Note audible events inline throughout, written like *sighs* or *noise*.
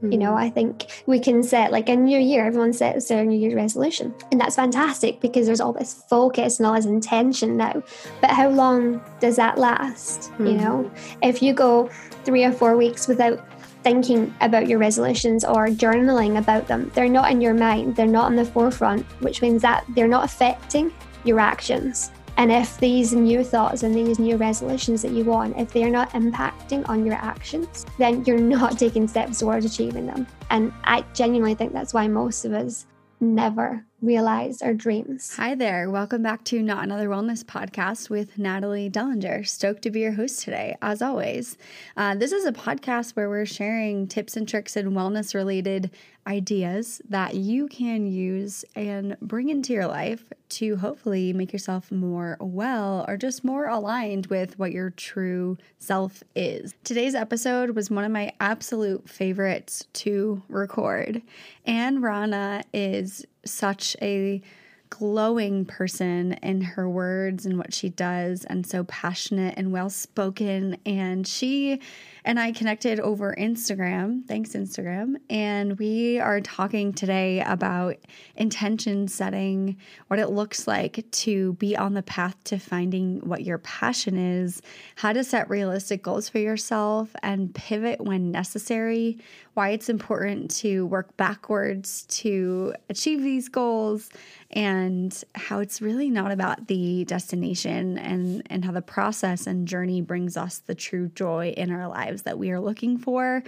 You know, I think we can set like a new year, everyone sets their new year resolution. And that's fantastic because there's all this focus and all this intention now. But how long does that last? Mm-hmm. You know, if you go three or four weeks without thinking about your resolutions or journaling about them, they're not in your mind, they're not in the forefront, which means that they're not affecting your actions. And if these new thoughts and these new resolutions that you want, if they're not impacting on your actions, then you're *laughs* not taking steps towards achieving them. And I genuinely think that's why most of us never realize our dreams. Hi there. Welcome back to Not Another Wellness podcast with Natalie Dellinger. Stoked to be your host today, as always. Uh, this is a podcast where we're sharing tips and tricks and wellness related ideas that you can use and bring into your life to hopefully make yourself more well or just more aligned with what your true self is. Today's episode was one of my absolute favorites to record. Anne Rana is such a glowing person in her words and what she does, and so passionate and well spoken. And she and I connected over Instagram. Thanks, Instagram. And we are talking today about intention setting, what it looks like to be on the path to finding what your passion is, how to set realistic goals for yourself and pivot when necessary, why it's important to work backwards to achieve these goals, and how it's really not about the destination and, and how the process and journey brings us the true joy in our lives that we are looking for.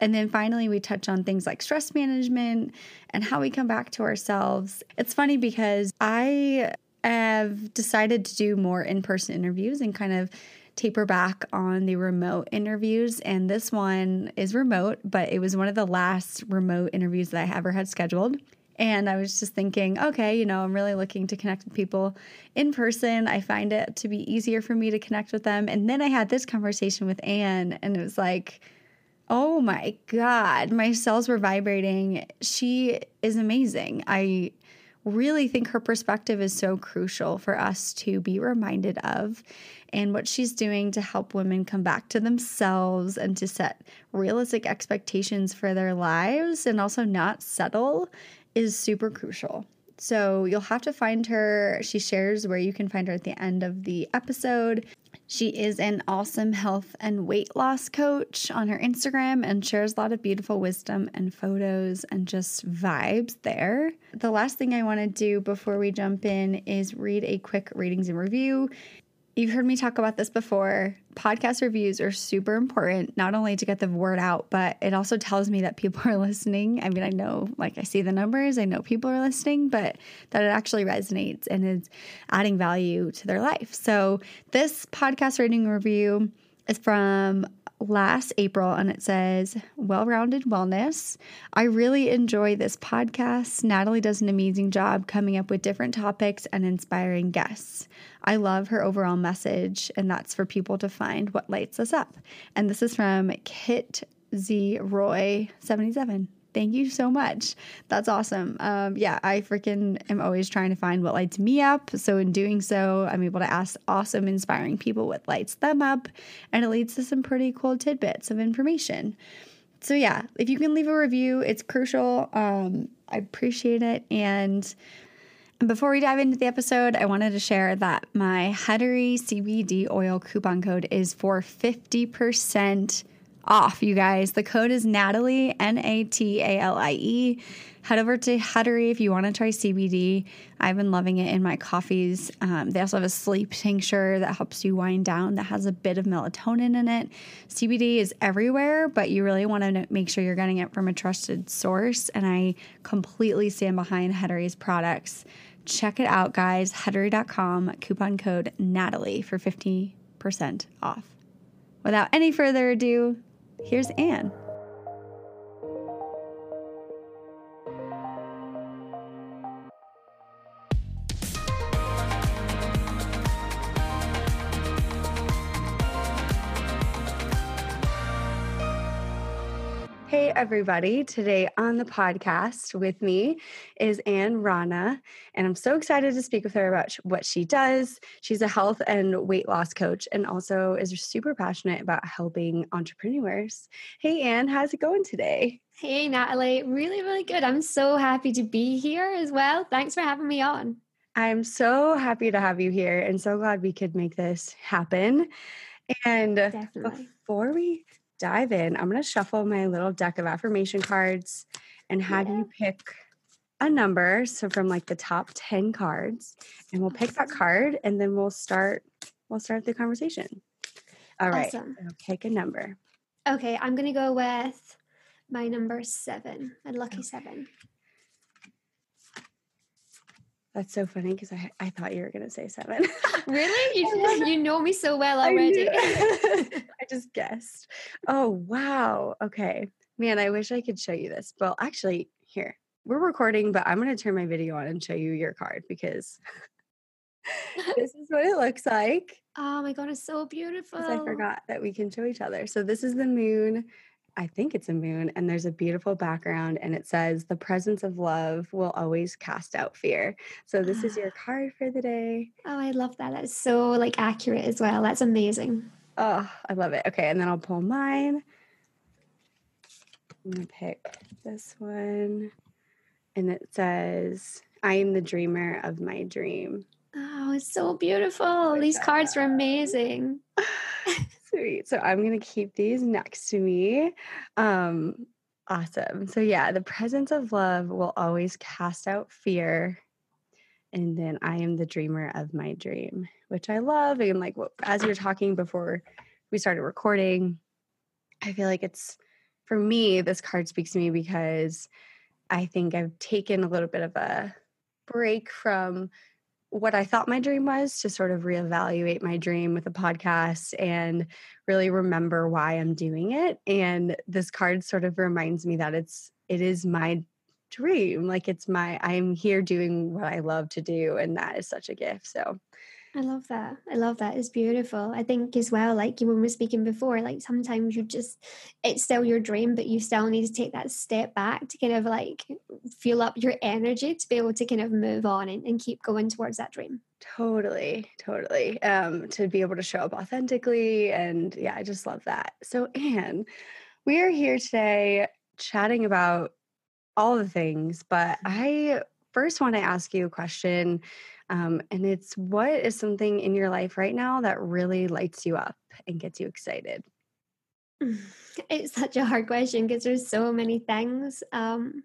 And then finally, we touch on things like stress management and how we come back to ourselves. It's funny because I have decided to do more in person interviews and kind of taper back on the remote interviews. And this one is remote, but it was one of the last remote interviews that I ever had scheduled. And I was just thinking, okay, you know, I'm really looking to connect with people in person. I find it to be easier for me to connect with them. And then I had this conversation with Anne, and it was like, oh my God, my cells were vibrating. She is amazing. I really think her perspective is so crucial for us to be reminded of and what she's doing to help women come back to themselves and to set realistic expectations for their lives and also not settle is super crucial. So you'll have to find her. She shares where you can find her at the end of the episode. She is an awesome health and weight loss coach on her Instagram and shares a lot of beautiful wisdom and photos and just vibes there. The last thing I want to do before we jump in is read a quick ratings and review. You've heard me talk about this before. Podcast reviews are super important, not only to get the word out, but it also tells me that people are *laughs* listening. I mean, I know, like, I see the numbers, I know people are listening, but that it actually resonates and is adding value to their life. So, this podcast rating review is from last April and it says, Well rounded wellness. I really enjoy this podcast. Natalie does an amazing job coming up with different topics and inspiring guests. I love her overall message, and that's for people to find what lights us up. And this is from Kit Z Roy 77 thank you so much. That's awesome. Um, yeah, I freaking am always trying to find what lights me up. So in doing so, I'm able to ask awesome, inspiring people what lights them up, and it leads to some pretty cool tidbits of information. So yeah, if you can leave a review, it's crucial. Um, I appreciate it. And before we dive into the episode, I wanted to share that my Huttery CBD oil coupon code is for 50% off, you guys. The code is Natalie, N A T A L I E. Head over to Huttery if you want to try CBD. I've been loving it in my coffees. Um, they also have a sleep tincture that helps you wind down that has a bit of melatonin in it. CBD is everywhere, but you really want to make sure you're getting it from a trusted source. And I completely stand behind Huttery's products. Check it out, guys. Huttery.com, coupon code Natalie for 50% off. Without any further ado, Here's Anne. Everybody. Today on the podcast with me is Anne Rana, and I'm so excited to speak with her about what she does. She's a health and weight loss coach and also is super passionate about helping entrepreneurs. Hey, Anne, how's it going today? Hey, Natalie. Really, really good. I'm so happy to be here as well. Thanks for having me on. I'm so happy to have you here and so glad we could make this happen. And Definitely. before we dive in, I'm going to shuffle my little deck of affirmation cards and have yeah. you pick a number. So from like the top 10 cards, and we'll pick that mm-hmm. card and then we'll start we'll start the conversation. All right. Awesome. pick a number. Okay, I'm going to go with my number 7, a lucky okay. 7. That's so funny because I, I thought you were going to say seven. really? You, *laughs* you know me so well already. I, *laughs* *laughs* I just guessed. Oh, wow. Okay. Man, I wish I could show you this. Well, actually, here, we're recording, but I'm going to turn my video on and show you your card because this is what it looks like. Oh my God, it's so beautiful. I forgot that we can show each other. So this is the moon I think it's a moon, and there's a beautiful background, and it says, The presence of love will always cast out fear. So, this is your *gasps* card for the day. Oh, I love that. That's so like accurate as well. That's amazing. Oh, I love it. Okay, and then I'll pull mine. I'm gonna pick this one, and it says, I am the dreamer of my dream. Oh, it's so beautiful. These cards are amazing. *laughs* *laughs* Sweet. So I'm going to keep these next to me. Um, awesome. So, yeah, the presence of love will always cast out fear. And then I am the dreamer of my dream, which I love. And like as you were talking before we started recording, I feel like it's for me, this card speaks to me because I think I've taken a little bit of a break from what I thought my dream was to sort of reevaluate my dream with a podcast and really remember why I'm doing it. And this card sort of reminds me that it's it is my dream. Like it's my I'm here doing what I love to do and that is such a gift. So I love that. I love that. It's beautiful. I think as well, like when we were speaking before, like sometimes you just, it's still your dream, but you still need to take that step back to kind of like fuel up your energy to be able to kind of move on and, and keep going towards that dream. Totally, totally. Um, to be able to show up authentically. And yeah, I just love that. So, Anne, we are here today chatting about all the things, but I first want to ask you a question um, and it's what is something in your life right now that really lights you up and gets you excited? *laughs* It's such a hard question because there's so many things. Um,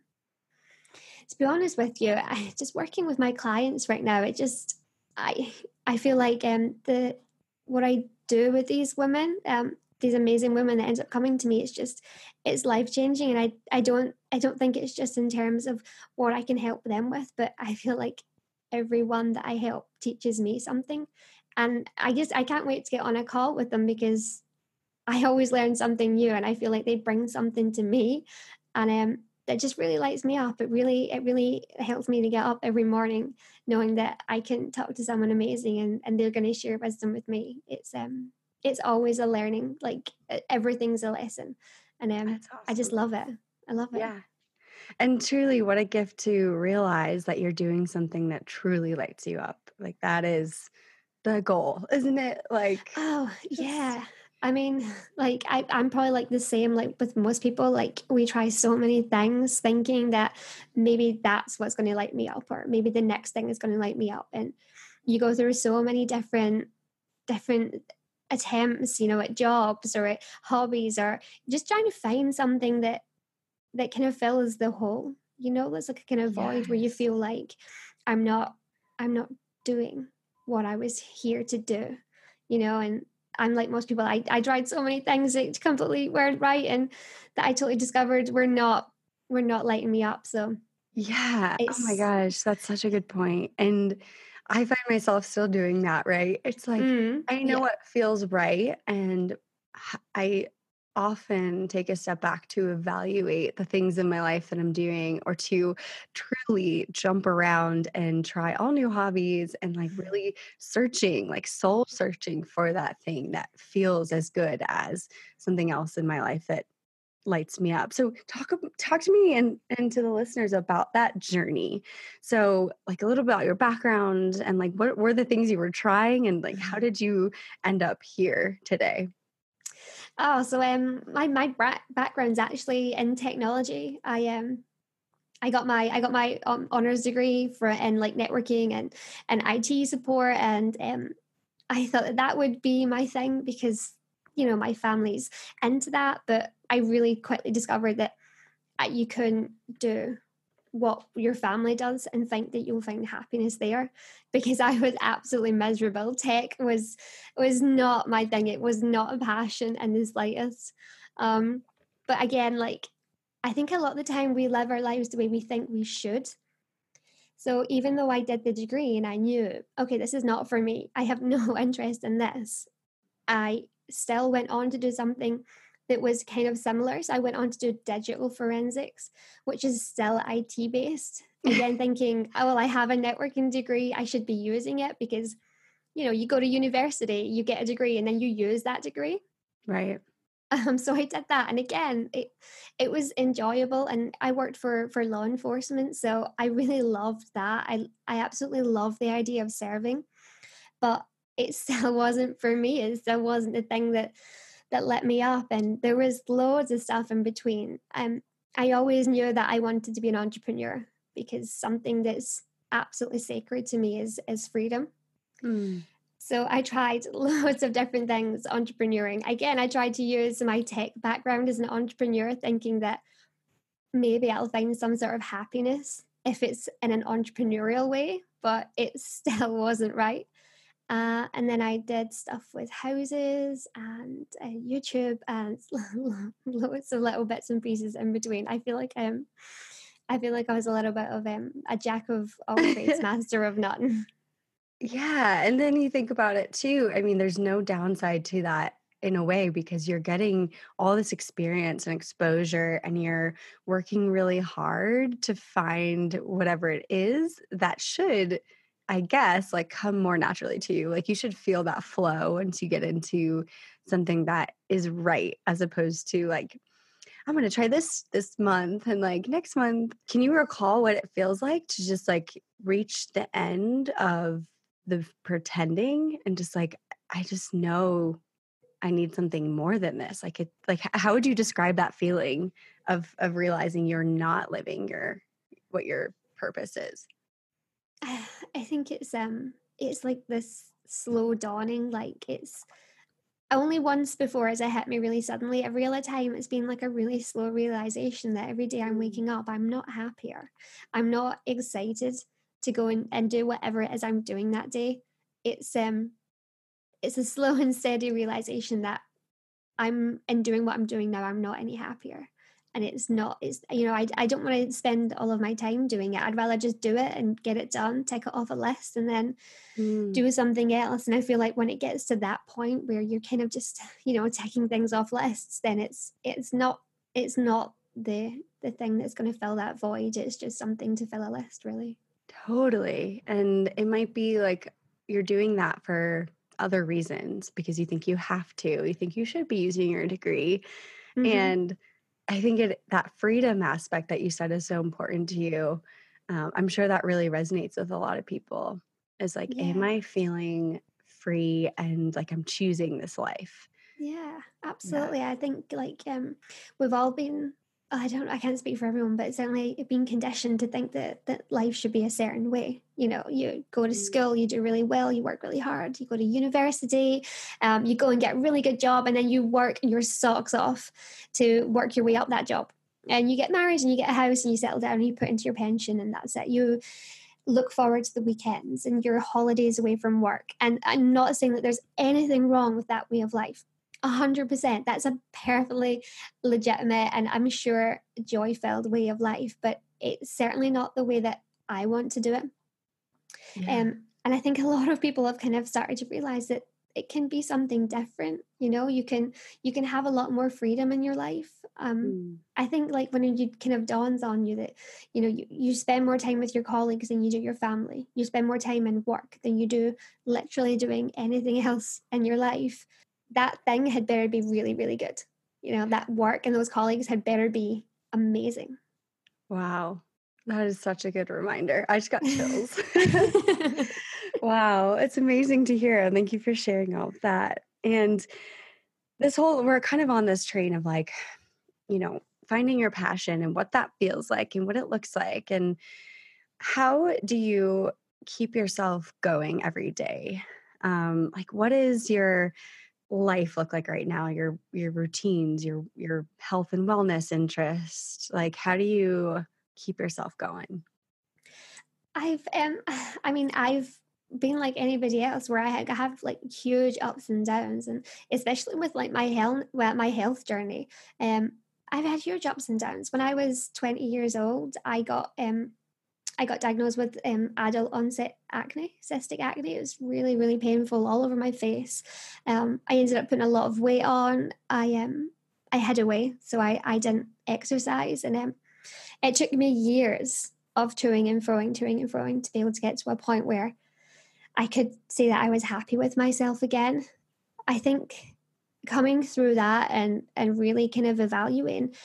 to be honest with you, I, just working with my clients right now, it just I I feel like um, the what I do with these women, um, these amazing women that ends up coming to me, it's just it's life changing, and I I don't I don't think it's just in terms of what I can help them with, but I feel like everyone that I help teaches me something. And I just I can't wait to get on a call with them because I always learn something new and I feel like they bring something to me. And um that just really lights me up. It really, it really helps me to get up every morning knowing that I can talk to someone amazing and, and they're going to share wisdom with me. It's um, it's always a learning. Like everything's a lesson, and um, awesome. I just love it. I love it. Yeah, and truly, what a gift to realize that you're doing something that truly lights you up. Like that is the goal, isn't it? Like, oh, yeah. I mean, *laughs* like I, I'm probably like the same like with most people. Like we try so many things thinking that maybe that's what's going to light me up, or maybe the next thing is going to light me up. And you go through so many different different attempts, you know, at jobs or at hobbies, or just trying to find something that that kind of fills the hole you know there's like a kind of void yes. where you feel like i'm not i'm not doing what i was here to do you know and i'm like most people i, I tried so many things that completely weren't right and that i totally discovered were not were not lighting me up so yeah oh my gosh that's such a good point and i find myself still doing that right it's like mm, i know yeah. what feels right and i often take a step back to evaluate the things in my life that I'm doing or to truly jump around and try all new hobbies and like really searching, like soul searching for that thing that feels as good as something else in my life that lights me up. So talk talk to me and and to the listeners about that journey. So like a little bit about your background and like what were the things you were trying and like how did you end up here today? Oh, so um my my background's actually in technology. I um I got my I got my um, honors degree for in like networking and and IT support and um I thought that that would be my thing because you know my family's into that but i really quickly discovered that uh, you couldn't do what your family does and think that you'll find happiness there because i was absolutely miserable. Tech was was not my thing. It was not a passion in the slightest. Um but again like i think a lot of the time we live our lives the way we think we should. So even though i did the degree and i knew okay this is not for me i have *laughs* no interest in this i still went on to do something that was kind of similar. So I went on to do digital forensics, which is still IT based. Again, *laughs* thinking, oh, well, I have a networking degree, I should be using it because, you know, you go to university, you get a degree, and then you use that degree. Right. Um, so I did that, and again, it it was enjoyable, and I worked for for law enforcement, so I really loved that. I I absolutely loved the idea of serving, but it *laughs* still wasn't for me. It still wasn't the thing that that let me up. And there was loads of stuff in between. Um, I always knew that I wanted to be an entrepreneur because something that's absolutely sacred to me is is freedom. Mm. So I tried *laughs* loads of different things entrepreneuring. Again, I tried to use my tech background as an entrepreneur, thinking that maybe I'll find some sort of happiness if it's in an entrepreneurial way, but it *laughs* still wasn't right. Uh, and then I did stuff with houses and uh, YouTube and *laughs* lots of little bits and pieces in between. I feel like um, I feel like I was a little bit of um, a jack of all trades, *laughs* master of none. Yeah, and then you think about it too. I mean, there's no downside to that in a way because you're getting all this experience and exposure and you're working really hard to find whatever it is that should I guess, like come more naturally to you. Like you should feel that flow once you get into something that is right, as opposed to like, I'm going to try this this month and like next month. Can you recall what it feels like to just like reach the end of the pretending and just like, I just know I need something more than this. Like it, like how would you describe that feeling of of realizing you're not living your what your purpose is? *sighs* I think it's um it's like this slow dawning, like it's only once before as it hit me really suddenly. Every other time it's been like a really slow realization that every day I'm mm. waking up, I'm not happier. I'm not excited to go and, and do whatever it is I'm doing that day. It's um it's a *laughs* slow and steady realization that I'm in doing what I'm doing now, I'm not any happier and it's not it's you know I, I don't want to spend all of my time doing it. I'd rather just do it and get it done take it off a list and then mm. do something else. And i feel like when it gets to that point where you're kind of just *laughs* you know taking things off lists then it's it's not it's not the the thing that's going to fill that void. It's just something to fill a list really. Totally. And it might be like you're doing that for other reasons because you think you have to. You think you should be using your degree. Mm-hmm. and I think it that freedom aspect that you said is so important to you. Um, I'm sure that really resonates with a lot of people. Is like, yeah. am I feeling free and like I'm choosing this life? Yeah, absolutely. Yeah. I think like um, we've all been I don't I can't speak for everyone, but certainly being conditioned to think that that life should be a certain way. You know, you go to mm. school, you do really well, you work really hard, you go to university, um, you go and get a really good job, and then you work your socks off to work your way up that job. And you get married and you get a house and you settle down and you put into your pension and that's it. You look forward to the weekends and your holidays away from work. And I'm not saying that there's anything wrong with that way of life a hundred percent. That's a perfectly legitimate and I'm sure joy filled way of life, but it's certainly not the way that I want to do it. Yeah. Um, and I think a lot of people have kind of started to realize that it can be something different you know you can you can have a lot more freedom in your life um mm. i think like when you kind of dawns on you that you know you, you spend more time with your colleagues than you do your family you spend more time in work than you do literally doing anything *laughs* else in your life that thing had better be really, really good. you know, that work and those colleagues had better be amazing. Wow. That is such a good reminder. I just got chills. *laughs* *laughs* wow. It's amazing to hear. Thank you for sharing all of that. And this whole, we're kind of on this train of like, you know, finding your passion and what that feels like and what it looks like. And how do you keep yourself going every day? Um, like, what is your, life look like right now your your routines your your health and wellness interests like how do you keep yourself going? I've um *sighs* i mean i've been like anybody else where i have like huge ups and downs and especially with like my health well, my health journey um i've had huge ups and downs. When i was 20 years old i got um I got diagnosed with um, adult onset acne, cystic acne. It was really, really painful all over my face. Um, I ended up putting a lot of weight on. I um, I hid away, so I, I didn't exercise, and um, it took me years of toing and froing, toing and froing to be able to get to a point where I could say that I was happy with myself again. I think coming through that and and really kind of evaluating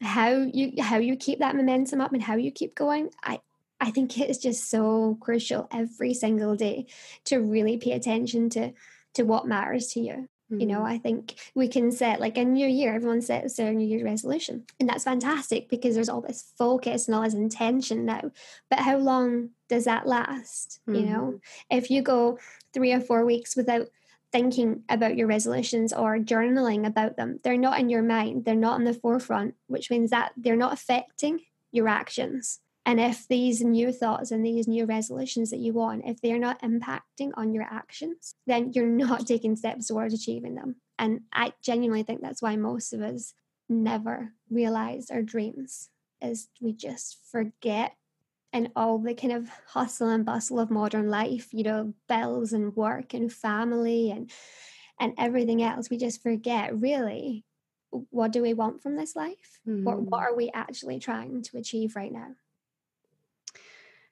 how you how you keep that momentum up and how you keep going i i think it is just so crucial every single day to really pay attention to to what matters to you mm-hmm. you know mm-hmm. i think we can set like a new year everyone sets their new year resolution and that's fantastic because there's all this focus and all this intention now but how long does that last mm-hmm. you know mm-hmm. if you go three or four weeks without thinking about your resolutions or journaling about them. They're not in your mind, they're not in the forefront, which means that they're not affecting your actions. And if these new thoughts and these new resolutions that you want, if they're not impacting on your actions, then you're *laughs* not taking steps towards achieving them. And I genuinely think that's why most of us never realize our dreams is we just forget and all the kind of hustle and bustle of modern life, you know, bills and work and family and and everything else, we just forget really what do we want from this life? Mm-hmm. What what mm-hmm. are we actually trying to achieve right now?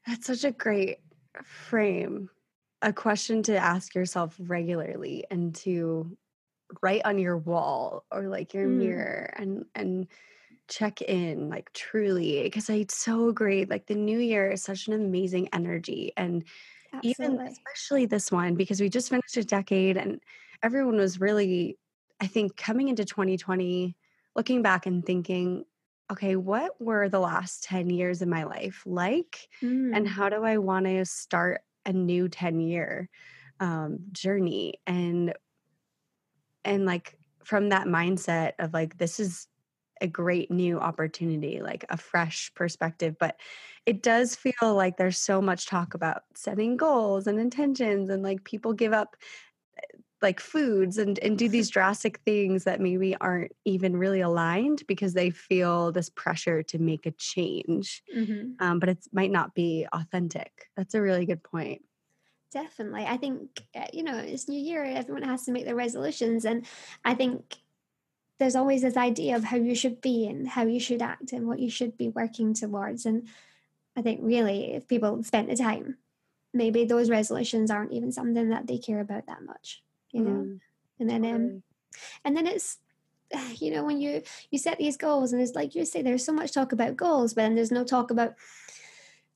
That's such a great frame. A question to ask yourself regularly and to write on your wall or like your mm. mirror and and check in like truly because I so agree. Like the new year is such an amazing energy. And Absolutely. even especially this one, because we just finished a decade and everyone was really, I think, coming into 2020, looking back and thinking, okay, what were the last 10 years of my life like? Mm. And how do I want to start a new 10 year um, journey? And and like from that mindset of like this is a great new opportunity, like a fresh perspective. But it does feel like there's so much talk about setting goals and intentions, and like people give up like foods and, and do these drastic things that maybe aren't even really aligned because they feel this pressure to make a change. Mm-hmm. Um, but it might not be authentic. That's a really good point definitely i think eh, you know it's new year everyone has to make their resolutions and i think there's always this idea of how you should be and how you should act and what you should be working towards. And I think really, if people spent the time, maybe those resolutions aren't even something that they care about that much, you know. Mm, and then, um, and then it's *sighs* you know when you you set these goals and it's like you say there's so much talk about goals but then there's no talk about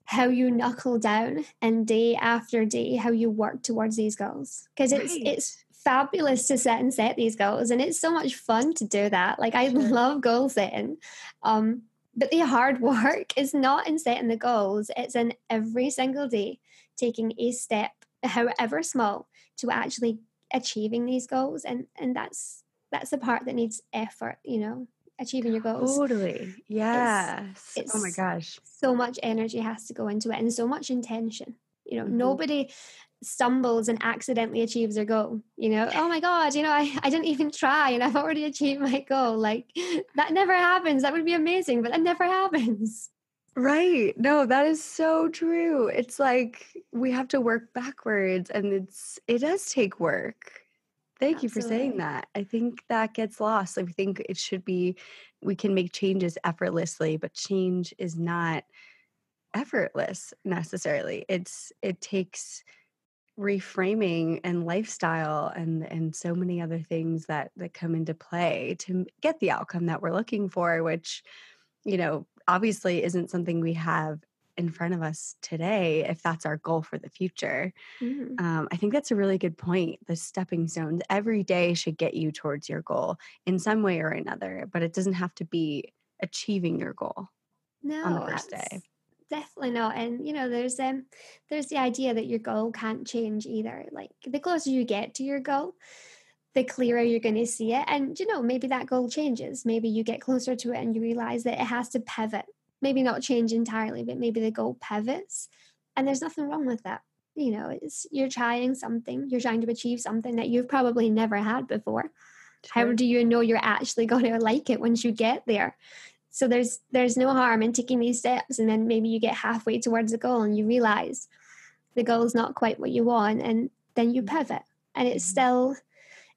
how you knuckle down and day after day how you work towards these goals. Because it's right. it's fabulous to set and set these goals and it's so much fun to do that. Like i love goal setting um but the hard *laughs* work is not in setting the goals. It's in every single day taking a step however small to actually achieving these goals and and that's that's the part that needs effort you know achieving your goals. Totally. It's oh my gosh. so much energy has to go into it and so much intention. You know mm-hmm. nobody stumbles and accidentally achieves their goal you know? Oh my god you know I, I didn't even try and i've already achieved my goal. Like *laughs* that never happens. That would be amazing but that never *laughs* happens right. No that is so true. It's like we have to work backwards and it's it does take work. Thank Absolutely. you for saying that. I think that gets lost. I think it should be we can make changes effortlessly but change is not effortless necessarily. It's it takes reframing and lifestyle and and so many other things that that come into play to get the outcome that we're looking for which you know obviously isn't something we have in front of us today if that's our goal for the future. Mm-hmm. um, i think that's a really good point the stepping stones. Every day should get you towards your goal in some way or another but it doesn't have to be achieving your goal no, on the first day. definitely not and you know there's um there's the idea that your goal can't change either like the closer you get to your goal the clearer you're going to see it and you know maybe that goal changes maybe you get closer to it and you realize that it has to pivot maybe not change entirely but maybe the goal pivots and there's nothing wrong with that you know it's you're trying something you're trying to achieve something that you've probably never had before Sure. How do you know you're actually *laughs* going to like it once you get there? So there's there's no harm in taking these steps and then maybe you get halfway towards the goal and you realize the goal is not quite what you want and then you pivot. And it's mm-hmm.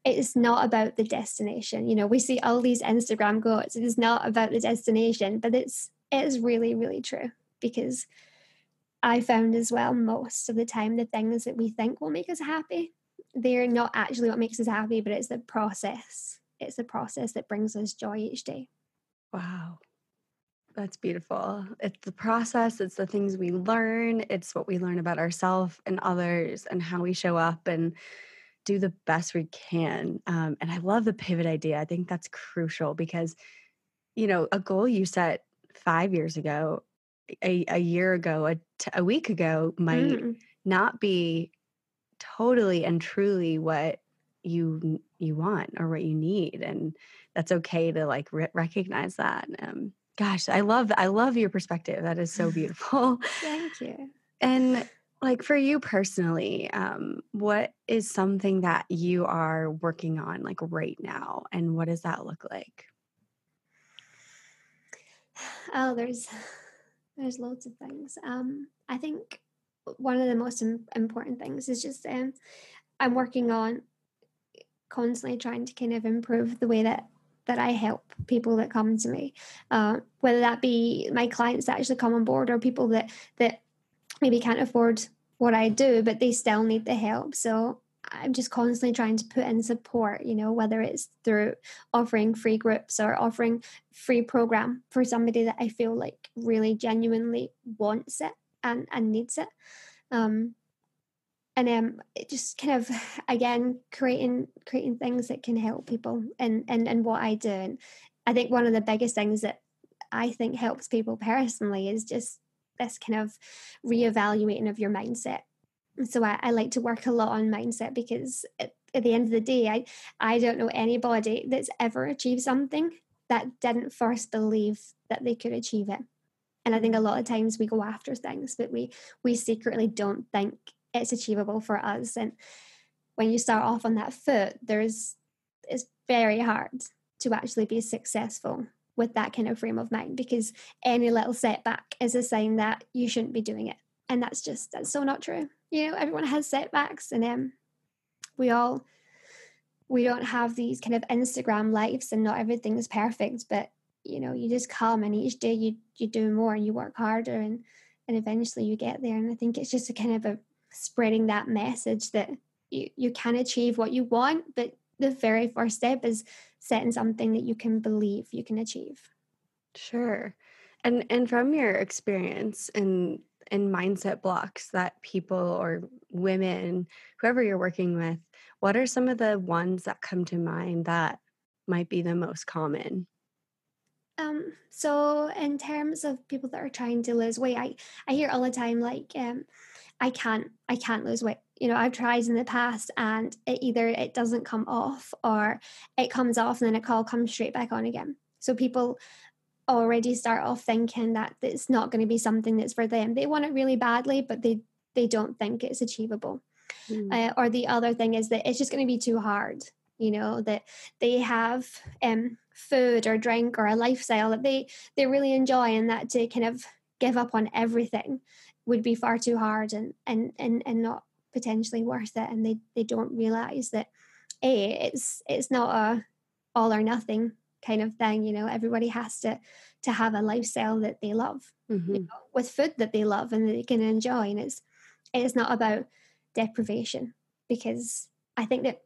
Still it's not about the destination. You know, we see all these Instagram quotes. It is not about the destination, but it's it is really, really true because I found as well most of the time the things that we think will make us happy, they're not actually what makes us happy, but it's the process. It's the process that brings us joy each day. Wow. That's beautiful. It's the process, it's the things we learn, it's what we learn about ourselves and others and how we show up and do the best we can. Um, and I love the pivot idea. I think that's crucial because, you know, a goal you set five years ago, a, a year ago, a, t- a week ago might mm. not be totally and truly what you you want or what you need and that's okay to like re- recognize that um, gosh i love i love your perspective that is so *laughs* beautiful thank you *laughs* and like for you personally um, what is something that you are working on like right now and what does that look like? Oh there's *sighs* there's loads of things. Um, i think one of the most important things is just um, i'm working on constantly trying to kind of improve the way that that I help people that come to me, uh, whether that be my clients that actually come on board or people that that maybe can't afford what I do, but they still need the help. So I'm just constantly trying to put in support, you know, whether it's through offering free groups or offering free program for somebody that I feel like really genuinely wants it and, and needs it. Um, and um just kind of *laughs* again creating creating things that can help people and and and what I do and I think one of the biggest things that I think helps people personally is just this kind of reevaluating of your mindset. So I, I like to work a lot on mindset because at, at the end of the day I I don't know anybody that's ever achieved something that didn't first believe that they could achieve it. And I think a mm-hmm. lot of times we go after things but we we secretly don't think it's achievable for us. And when you start off on that foot, there's it's very hard to actually be successful with that kind of frame of mind because any little setback is a sign that you shouldn't be doing it. And that's just that's so not true. You know, everyone has setbacks and um we all we don't have these kind of Instagram lives and not everything is perfect, but you know, you just come and each day you you do more and you work harder and and eventually you get there. And I think it's just a kind of a spreading that message that you, you can achieve what you want, but the very first step is setting something that you can believe you can achieve. Sure. And and from your experience in in mindset blocks that people or women, whoever you're working with, what are some of the ones that come to mind that might be the most common? Um, so in terms of people that are trying to lose weight, I, I hear all the time like um I can't I can't lose weight. You know, I've tried in the past and it either it doesn't come off or it comes off and then it all comes straight back on again. So people already start off thinking that it's not going to be something that's for them. They want it really badly, but they they don't think it's achievable. Mm. Uh, or the other thing is that it's just going to be too hard. You know that they have um, food or drink or a lifestyle that they they really enjoy, and that to kind of give up on everything would be far too hard and and and, and not potentially worth it and they, they don't realize that a it's it's not a all or nothing kind of thing you know everybody has to to have a lifestyle that they love mm-hmm. you know, with food that they love and that they can enjoy and it's it's not about deprivation because I think that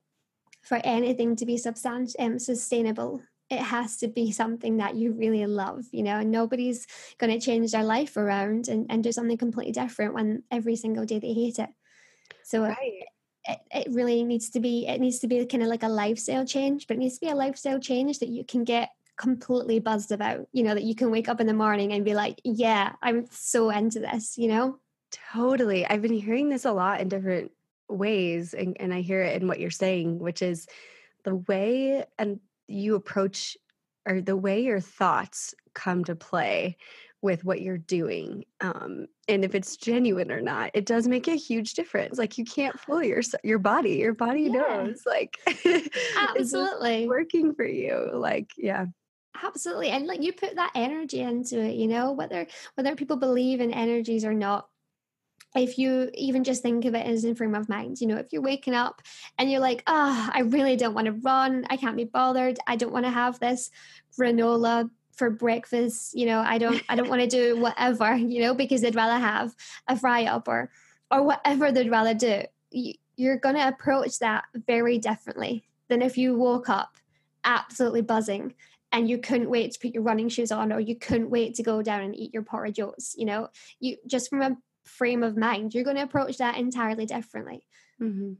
for anything to be substan- um, sustainable, it has to be something that you really love, you know, and nobody's going to change their life around and, and do something completely different when every single day they hate it. So uh, right. it, it really needs to be, it needs to be kind of like a lifestyle change, but it needs to be a lifestyle change that you can get completely buzzed about, you know, that you can wake up in the morning and be like, yeah, I'm so into this, you know? Totally. I've been hearing this a lot in different ways and, and i hear it in what you're saying which is the way and you approach or the way your thoughts come to play with what you're doing um, and if it's genuine or not it does make a huge difference like you can't fool your your body your body yeah. knows like *laughs* absolutely. working for you? Like yeah. Absolutely and like you put that energy into it you know whether whether people believe in energies or not if you even just think of it as in frame of mind, you know, if you're waking up and you're like, ah, oh, I really don't want to run, I can't be bothered, I don't want to have this granola for breakfast, you know, I don't I don't want to do whatever, *laughs* you know, because they'd rather have a fry up or or whatever they'd rather do. You're going to approach that very differently than if you woke up absolutely buzzing and you couldn't wait to put your running shoes on or you couldn't wait to go down and eat your porridge oats you know you just from a frame of mind, you're going to approach that entirely differently. Mm-hmm.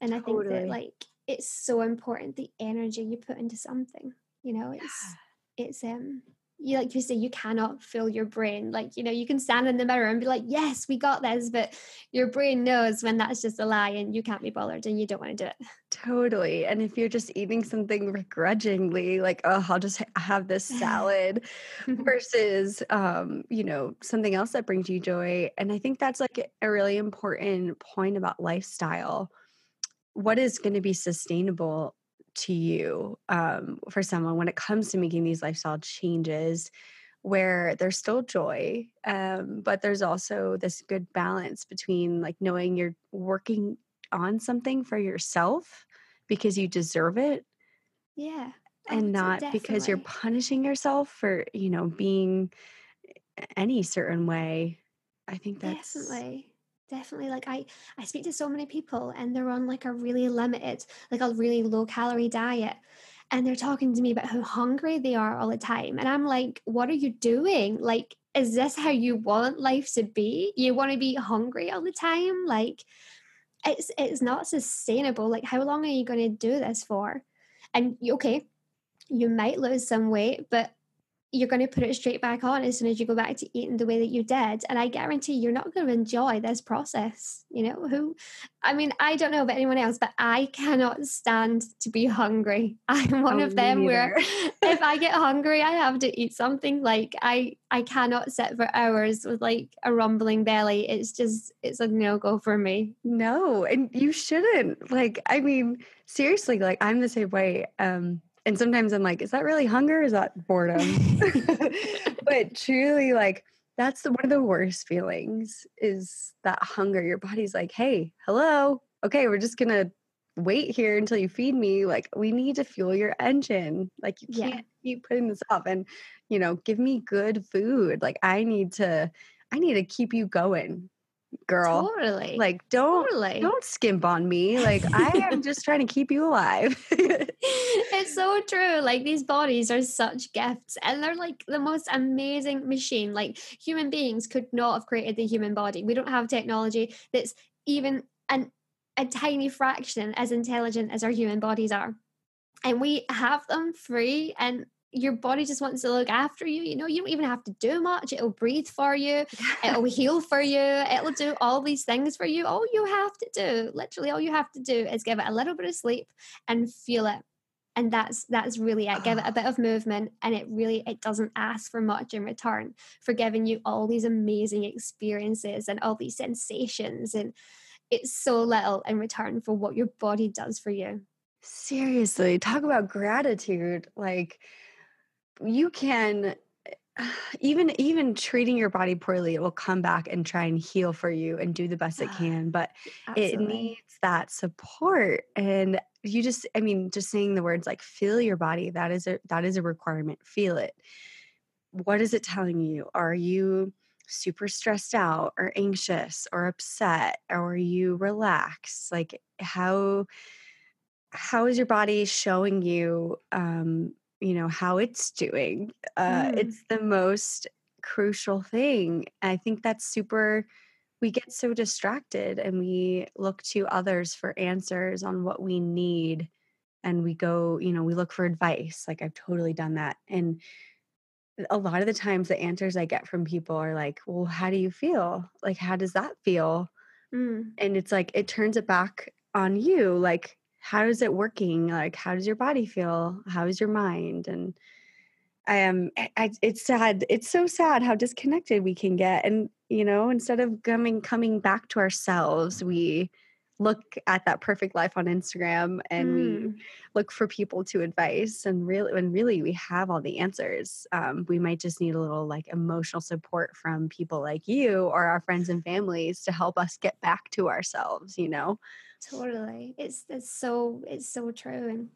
And I think that like it's so important the energy you put into something. You know, it's yeah. It's um you like you say you cannot fill your brain. Like you know you can stand in the mirror and be like yes we got this but your brain knows when that's just a lie and you can't be bothered and you don't want to do it. Totally and if you're just eating something begrudgingly like oh i'll just have this salad *laughs* versus um you know something else that brings you joy and i think that's like a really important point about lifestyle. What is going to be sustainable to you um, for someone when it comes to making these lifestyle changes where there's still joy um, but there's also this good balance between like knowing you're working on something for yourself because you deserve it yeah. And oh, not definitely. because you're punishing yourself for you know being any certain way. I think that's definitely definitely like i i speak to so many people and they're on like a really limited like a really low calorie diet and they're talking to me about how hungry they are all the time and i'm like what are you doing? Like is this how you want life to be? You want to be hungry all the time? Like it's it's not sustainable. Like how long are you going to do this for? And okay you might lose some weight but you're going to put it straight back on as soon as you go back to eating the way that you did. And I guarantee you're not going to enjoy this process. You know, who, I mean, I don't know about anyone else, but I cannot stand to be hungry. *laughs* I'm one oh, of them where *laughs* if I get hungry, I have to eat something. Like I, I cannot sit for hours with like a rumbling belly. It's just, it's a no go for me. No, and you shouldn't. Like, I mean, seriously, like I'm the same way. Um, and sometimes I'm like, is that really hunger? is that boredom? *laughs* *laughs* but truly, like, that's the, one of the worst feelings is that hunger. Your body's like, hey, hello. Okay, we're just going to wait here until you feed me. Like, we need to fuel your engine. Like, you can't yeah. keep putting this off. And, you know, give me good food. Like, I need to, I need to keep you going girl. Totally. Like don't totally. don't skimp on me. *laughs* Like I am just trying to keep you alive. *laughs* it's so true. Like these bodies are such gifts and they're like the most amazing machine. Like human beings could not have created the human body. We don't have technology that's even an a tiny fraction as intelligent as our human bodies are. And we have them free and your body just wants to look after you. You know, you don't even have to do much. It'll breathe for you, *laughs* it'll heal for you, it'll do all these things for you. All you have to do, literally, all you have to do is give it a little bit of sleep and feel it. And that's that's really it. Give it a *sighs* bit of movement, and it really it doesn't ask for much in return for giving you all these amazing experiences and all these sensations, and it's so little in return for what your body does for you. Seriously, talk about gratitude. Like you can *sighs* even even treating your body poorly it will come back and try and heal for you and do the best it *sighs* can but Absolutely. it needs that support and you just i mean just saying the words like feel your body that is a that is a requirement feel it. What is it telling you? Are you super stressed out or anxious or upset or are you relaxed? Like how how is your body showing you um you know how it's doing uh Mm. it's the most crucial thing i think that's super we get so distracted and we look to others for answers on what we need and we go you know we look for advice like i've totally done that and a lot of the times the answers i get from people are like well how do you feel like how does that feel Mm. and it's like it turns it back on you like how is it working? Like how does your body feel? How is your mind? And i am I, it's sad it's so sad how disconnected we can get. And you know instead of coming coming back to ourselves we look at that perfect life on instagram and we Mm. look for people to advise and really when really we have all the answers um, we might just need a little like emotional support from people like you or our friends and families to help us get back to ourselves you know Totally. It's it's so it's so true. And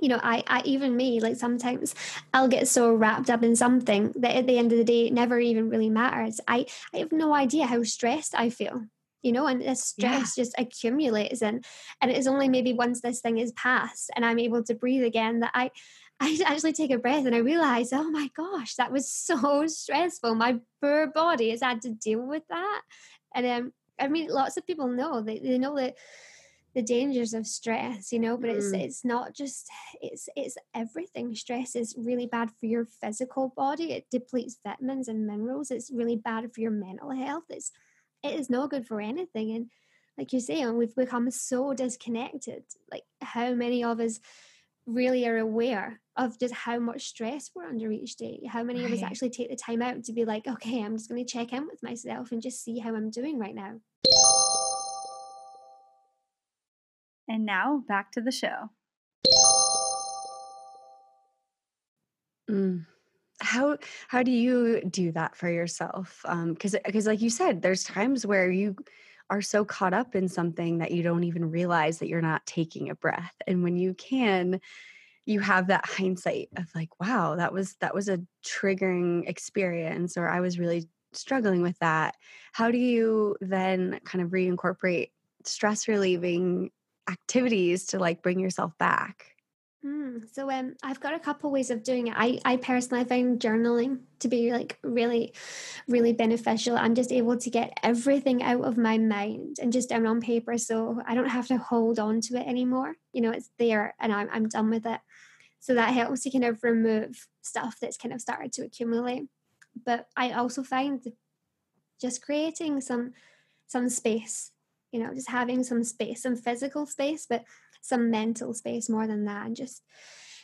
you know, I, I even me, like sometimes I'll get so wrapped up in something that at the end of the day it never even really matters. I, I have no idea how stressed I feel. You know, and this Yeah. stress just accumulates and and it is only maybe once this thing is past and I'm able to breathe again that I I actually take a breath and I realize, oh my gosh, that was so stressful. My poor body has had to deal with that. And um I mean lots of people know they, they know that the dangers of stress you know but it's Mm. it's not just it's it's everything stress is really bad for your physical body it depletes vitamins and minerals it's really bad for your mental health it's it is not good for anything and like you say we've become so disconnected like how many of us really are aware of just how much stress we're under each day how many of us actually take the time out to be like okay i'm just going to check in with myself and just see how i'm doing right now And now back to the show. Mm. How how do you do that for yourself? Um, because because like you said, there's times where you are so caught up in something that you don't even realize that you're not taking a breath, and when you can, you have that hindsight of like, wow, that was that was a triggering experience, or I was really struggling with that. How do you then kind of reincorporate stress relieving activities to like bring yourself back? Mm, so um, I've got a couple ways of doing it. I, I personally find journaling to be like really, really beneficial. I'm just able to get everything out of my mind and just down on paper, so I don't have to hold on to it anymore. You know, it's there and I'm I'm done with it. So that helps to kind of remove stuff that's kind of started to accumulate. But I also find just creating some some space, you know, just having some space, some physical space, but some mental space more than that and just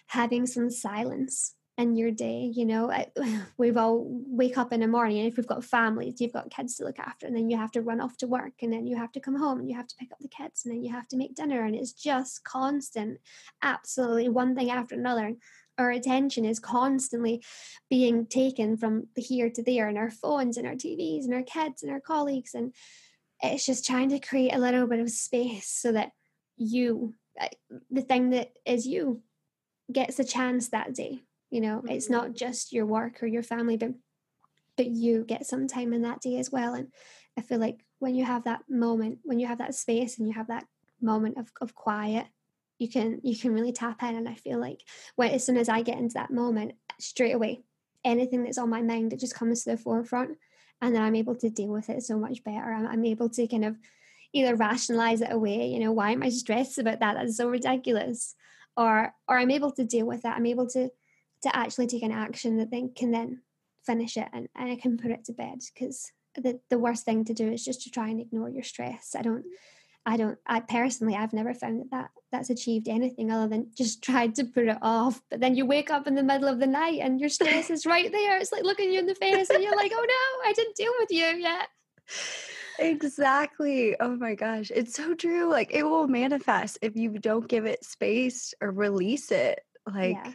having some silence in your day you know? I, *sighs* we've all wake up in the morning and if we've got families you've got kids to look after and then you have to run off to work and then you have to come home and you have to pick up the kids and then you have to make dinner and it's just constant absolutely one thing after another our attention is constantly being taken from here to there and our phones and our tvs and our kids and our colleagues and it's just trying to create a little bit of space so that you the thing that is you gets a chance that day you know? It's Mhm. not just your work or your family but but you get some time in that day as well. And i feel like when you have that moment when you have that space and you have that moment of, of quiet you can you can really tap in. And i feel like when as soon as i get into that moment straight away anything that's on my mind it just comes to the forefront. And then i'm able to deal with it so much better. I'm, I'm able to kind of either rationalize it away you know why am i stressed about that? That's so ridiculous. Or or i'm able to deal with that. I'm able to to actually take an action that then can then finish it and, and i can put it to bed because the, the worst thing to do is just to try and ignore your stress. I don't i don't i personally i've never found that, that that's achieved anything other than just *laughs* tried to put it off. But then you wake up in the middle of the night and your stress is right there. It's like looking you in the face and you're like oh no i didn't deal with you yet Exactly. Oh my gosh. It's so true. Like it will manifest if you don't give it space or release it. Like yeah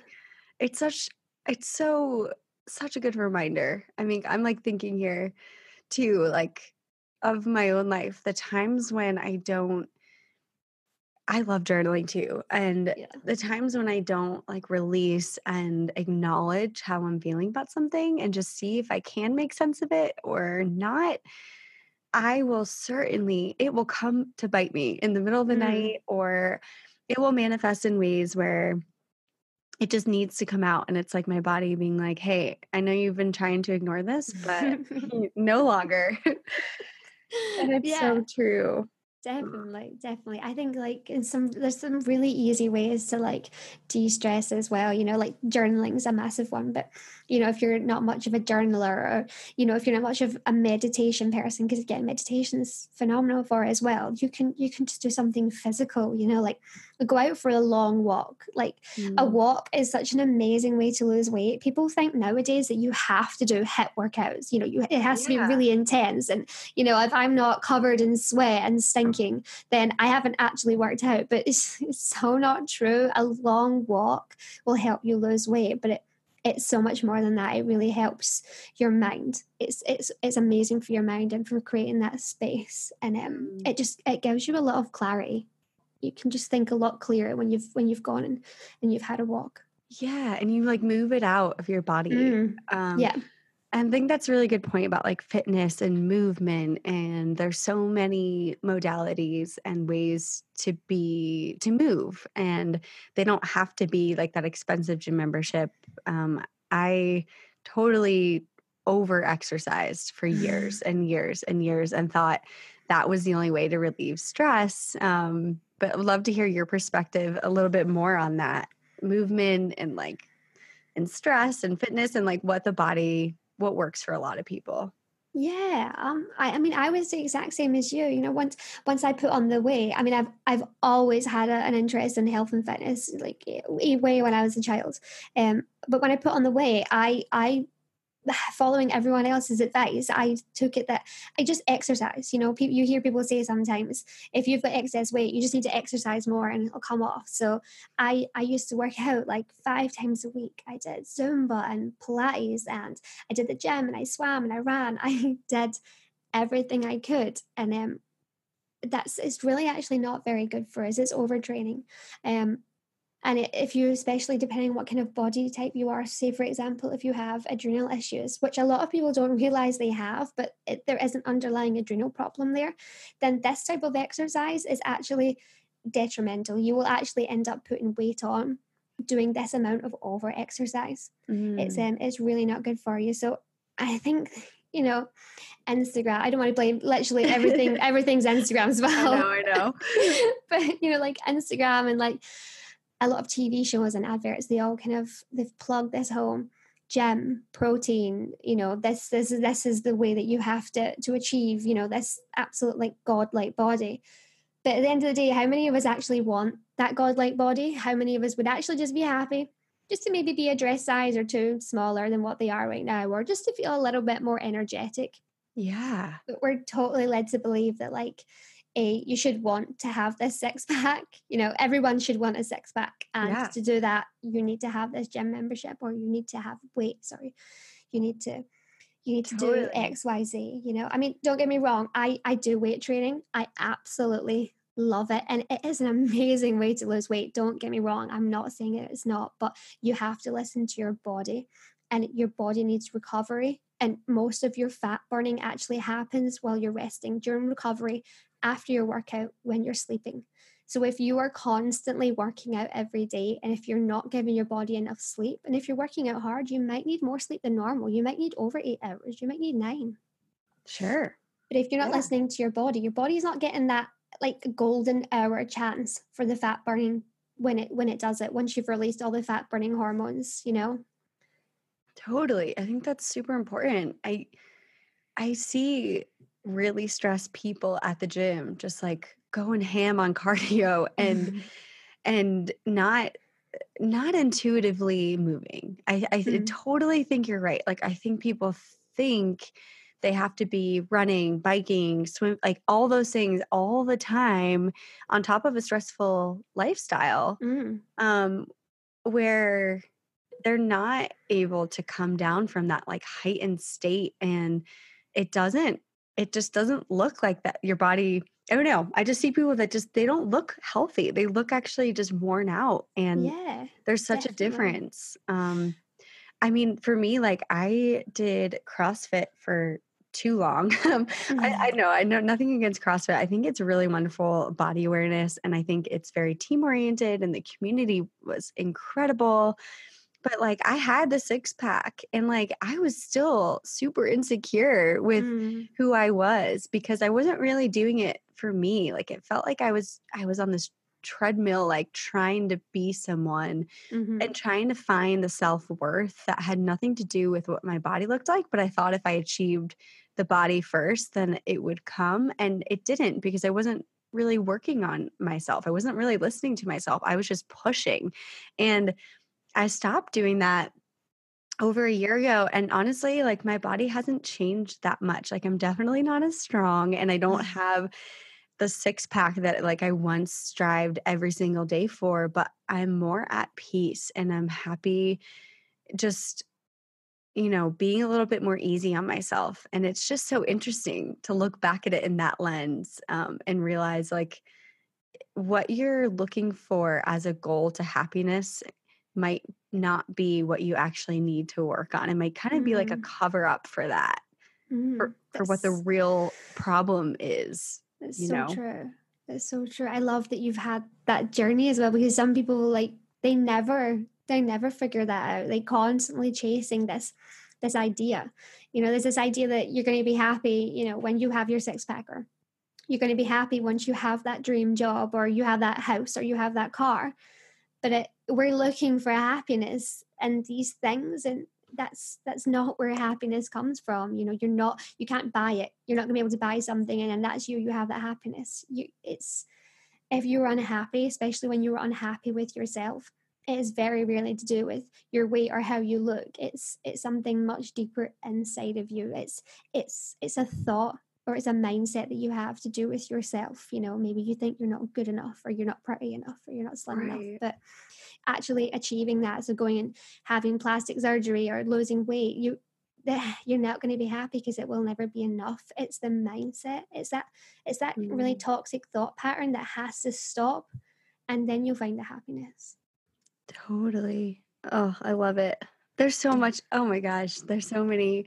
it's such it's so such a good reminder. I mean, I'm like thinking here too, like of my own life, the times when I don't I love journaling too. And Yeah. the times when I don't like release and acknowledge how I'm feeling about something and just see if I can make sense of it or not, I will certainly, it will come to bite me in the middle of the Mm. night or it will manifest in ways where it just needs to come out. And it's like my body being like, hey, I know you've been trying to ignore this, but *laughs* *laughs* no longer. *laughs* and it's yeah. so true. Definitely, definitely. I think like in some there's some really easy ways to like de-stress as well. You know, like journaling is a massive one, but you know, if you're not much of a journaler or you know, if you're not much of a meditation person, because again, meditation is phenomenal for it as well. You can you can just do something physical, you know, like go out for a long walk. Like a Mm. walk is such an amazing way to lose weight. People think nowadays that you have to do HIIT workouts. You know, you it has to be really intense. And you know, if I'm not covered in sweat and stinking, then I haven't actually worked out. But *laughs* it's, it's so not true. A long walk will help you lose weight, but it it's so much more than that. It really helps your mind. It's it's it's amazing for your mind and for creating that space. And um, Mm. it just it gives you a lot of clarity. You can just think a lot clearer when you've when you've gone and, and you've had a walk. Yeah. And you like move it out of your body. Mm, Um, yeah. And I think that's a really good point about like fitness and movement. And there's so many modalities and ways to be, to move. And they don't have to be like that expensive gym membership. Um, I totally over exercised for years *sighs* and years and years and thought that was the only way to relieve stress. Um, but I would love to hear your perspective a little bit more on that movement and like and stress and fitness and like what the body what works for a lot of people. Yeah, um, I, I mean, I was the exact same as you. You know, once once I put on the weight, I mean, I've I've always had a, an interest in health and fitness, like way when I was a child. Um, but when I put on the weight, I I *sighs* following everyone else's advice, I took it that I just exercise. You know, people you hear people say sometimes if you've got excess weight, you just need to exercise more and it'll come off. So I I used to work *laughs* out like five times a week. I did Zumba and Pilates and I did the gym and I swam and I ran. *laughs* I did everything I could. And um that's it's really actually not very good for us. It's overtraining. Um and if you, especially depending on what kind of body type you are, say for example, if you have adrenal issues, which a lot of people don't realize they have, but it, there is an underlying adrenal problem there, then this type of exercise is actually detrimental. You will actually end up putting weight on doing this amount of over exercise. It's Mm. um it's really not good for you. So I think you know Instagram. I don't want to blame literally everything. *laughs* everything's Instagram as I well. know, I know. *laughs* but you know, like Instagram and like a lot of TV shows and adverts, they all kind of they've plugged this whole gem protein. You know, this this is this is the way that you have to to achieve. You know, this absolute like godlike body. But at the end of the day, how many of us actually want that godlike body? How many of us would actually just be happy just to maybe be a dress size or two smaller than what they are right now, or just to feel a little bit more energetic? Yeah. but we're totally led to believe that like a you should want to have this six pack. *laughs* You know everyone should want a six pack. And Yeah. to do that you need to have this gym membership or you need to have weight sorry you need to you need to do xyz you know? I mean don't get me wrong i i do weight training. I absolutely love it. And it is an amazing way to lose weight. Don't get me wrong i'm not saying it, it's not but you have to listen to your body and your body needs recovery. And most of your fat burning actually happens while you're resting. During recovery after your workout when you're sleeping so if you are constantly working out every day and if you're not giving your body enough sleep and if you're working out hard you might need more sleep than normal you might need over eight hours you might need nine Sure. but if you're not Yeah. listening to your body your body's not getting that like golden hour chance for the fat burning when it when it does it once you've released all the fat burning hormones you know Totally. I think that's super important. I I see really stressed people at the gym just like going ham on *laughs* cardio and and not not intuitively moving. I I Mhm. totally think you're right. Like I think people think they have to be running, biking, swim, like all those things all the time on top of a stressful lifestyle Mm. um where they're not able to come down from that like heightened state and it doesn't it just doesn't look like that your body I don't know. I just see people that just they don't look healthy. They look actually just worn out and Yeah. there's such definitely. a difference. Um I mean, for me, like I did CrossFit for too long. *laughs* Um, I, I know, I know nothing against CrossFit. I think it's really wonderful body awareness, and I think it's very team oriented, and the community was incredible. But like, I had the six pack, and like, I was still super insecure with Mm. who I was because I wasn't really doing it for me. Like, it felt like I was I was on this treadmill, like trying to be someone Mhm. and trying to find the self worth that had nothing to do with what my body looked like. But I thought if I achieved the body first, then it would come. And it didn't because I wasn't really working on myself. I wasn't really listening to myself. I was just pushing. And I stopped doing that over a year ago. And honestly, like my body hasn't changed that much. Like I'm definitely not as strong and I don't have the six pack that like I once strived every single day for, but I'm more at peace and I'm happy just you know being a little bit more easy on myself and it's just so interesting to look back at it in that lens um, and realize like what you're looking for as a goal to happiness might not be what you actually need to work on it might kind of be like a Mhm. cover up for that Mm. for, for what the real problem is That's you so know? true. That's so true. I love that you've had that journey as well because some people like they never they never figure that out. They constantly chasing this this idea. You know, there's this idea that you're going to be happy, you know, when you have your six packer. You're going to be happy once you have that dream job or you have that house or you have that car. But it, we're looking for happiness and these things and that's that's not where happiness comes from. You know you're not you can't buy it. You're not to be able to buy something and, and that's you you have that happiness. You it's if you're unhappy especially when you're unhappy with yourself it is very rarely to do with your weight or how you look. It's it's something much deeper inside of you. It's it's it's a thought or it's a mindset that you have to do with yourself you know maybe you think you're not good enough or you're not pretty enough or you're not slim Right. enough but actually achieving that so going and having plastic surgery or losing weight you *sighs* you're not going to be happy because it will never be enough it's the mindset it's that it's that really Mm. toxic thought pattern that has to stop and then you'll find the happiness Totally. Oh, I love it. There's so much. Oh my gosh, there's so many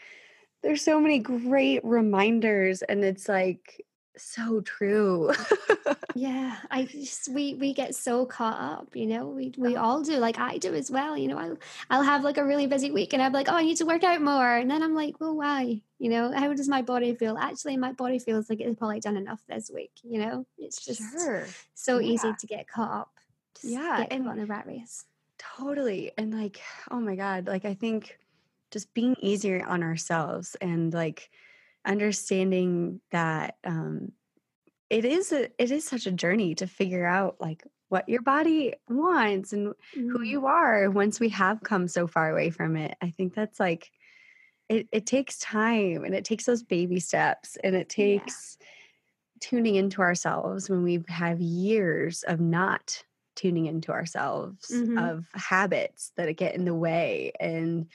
there's so many great reminders and it's like so true. *laughs* yeah i just we we get so caught up you know we we oh. all do like i do as well you know i'll i'll have like a really busy week and i'm like oh i need to work out more and then i'm like well why you know how does my body feel actually my body feels like it's probably done enough this week you know it's just sure. so easy to get caught up just Yeah, get and- in a rat race Totally. And like, oh my God, like I think just being easier on ourselves and like understanding that um it is a it is such a journey to figure out like what your body wants and who Mm. you are once we have come so far away from it. I think that's like it, it takes time and it takes those baby steps and it Yeah. takes tuning into ourselves when we have years of not tuning into ourselves Mhm. of habits that get in the way and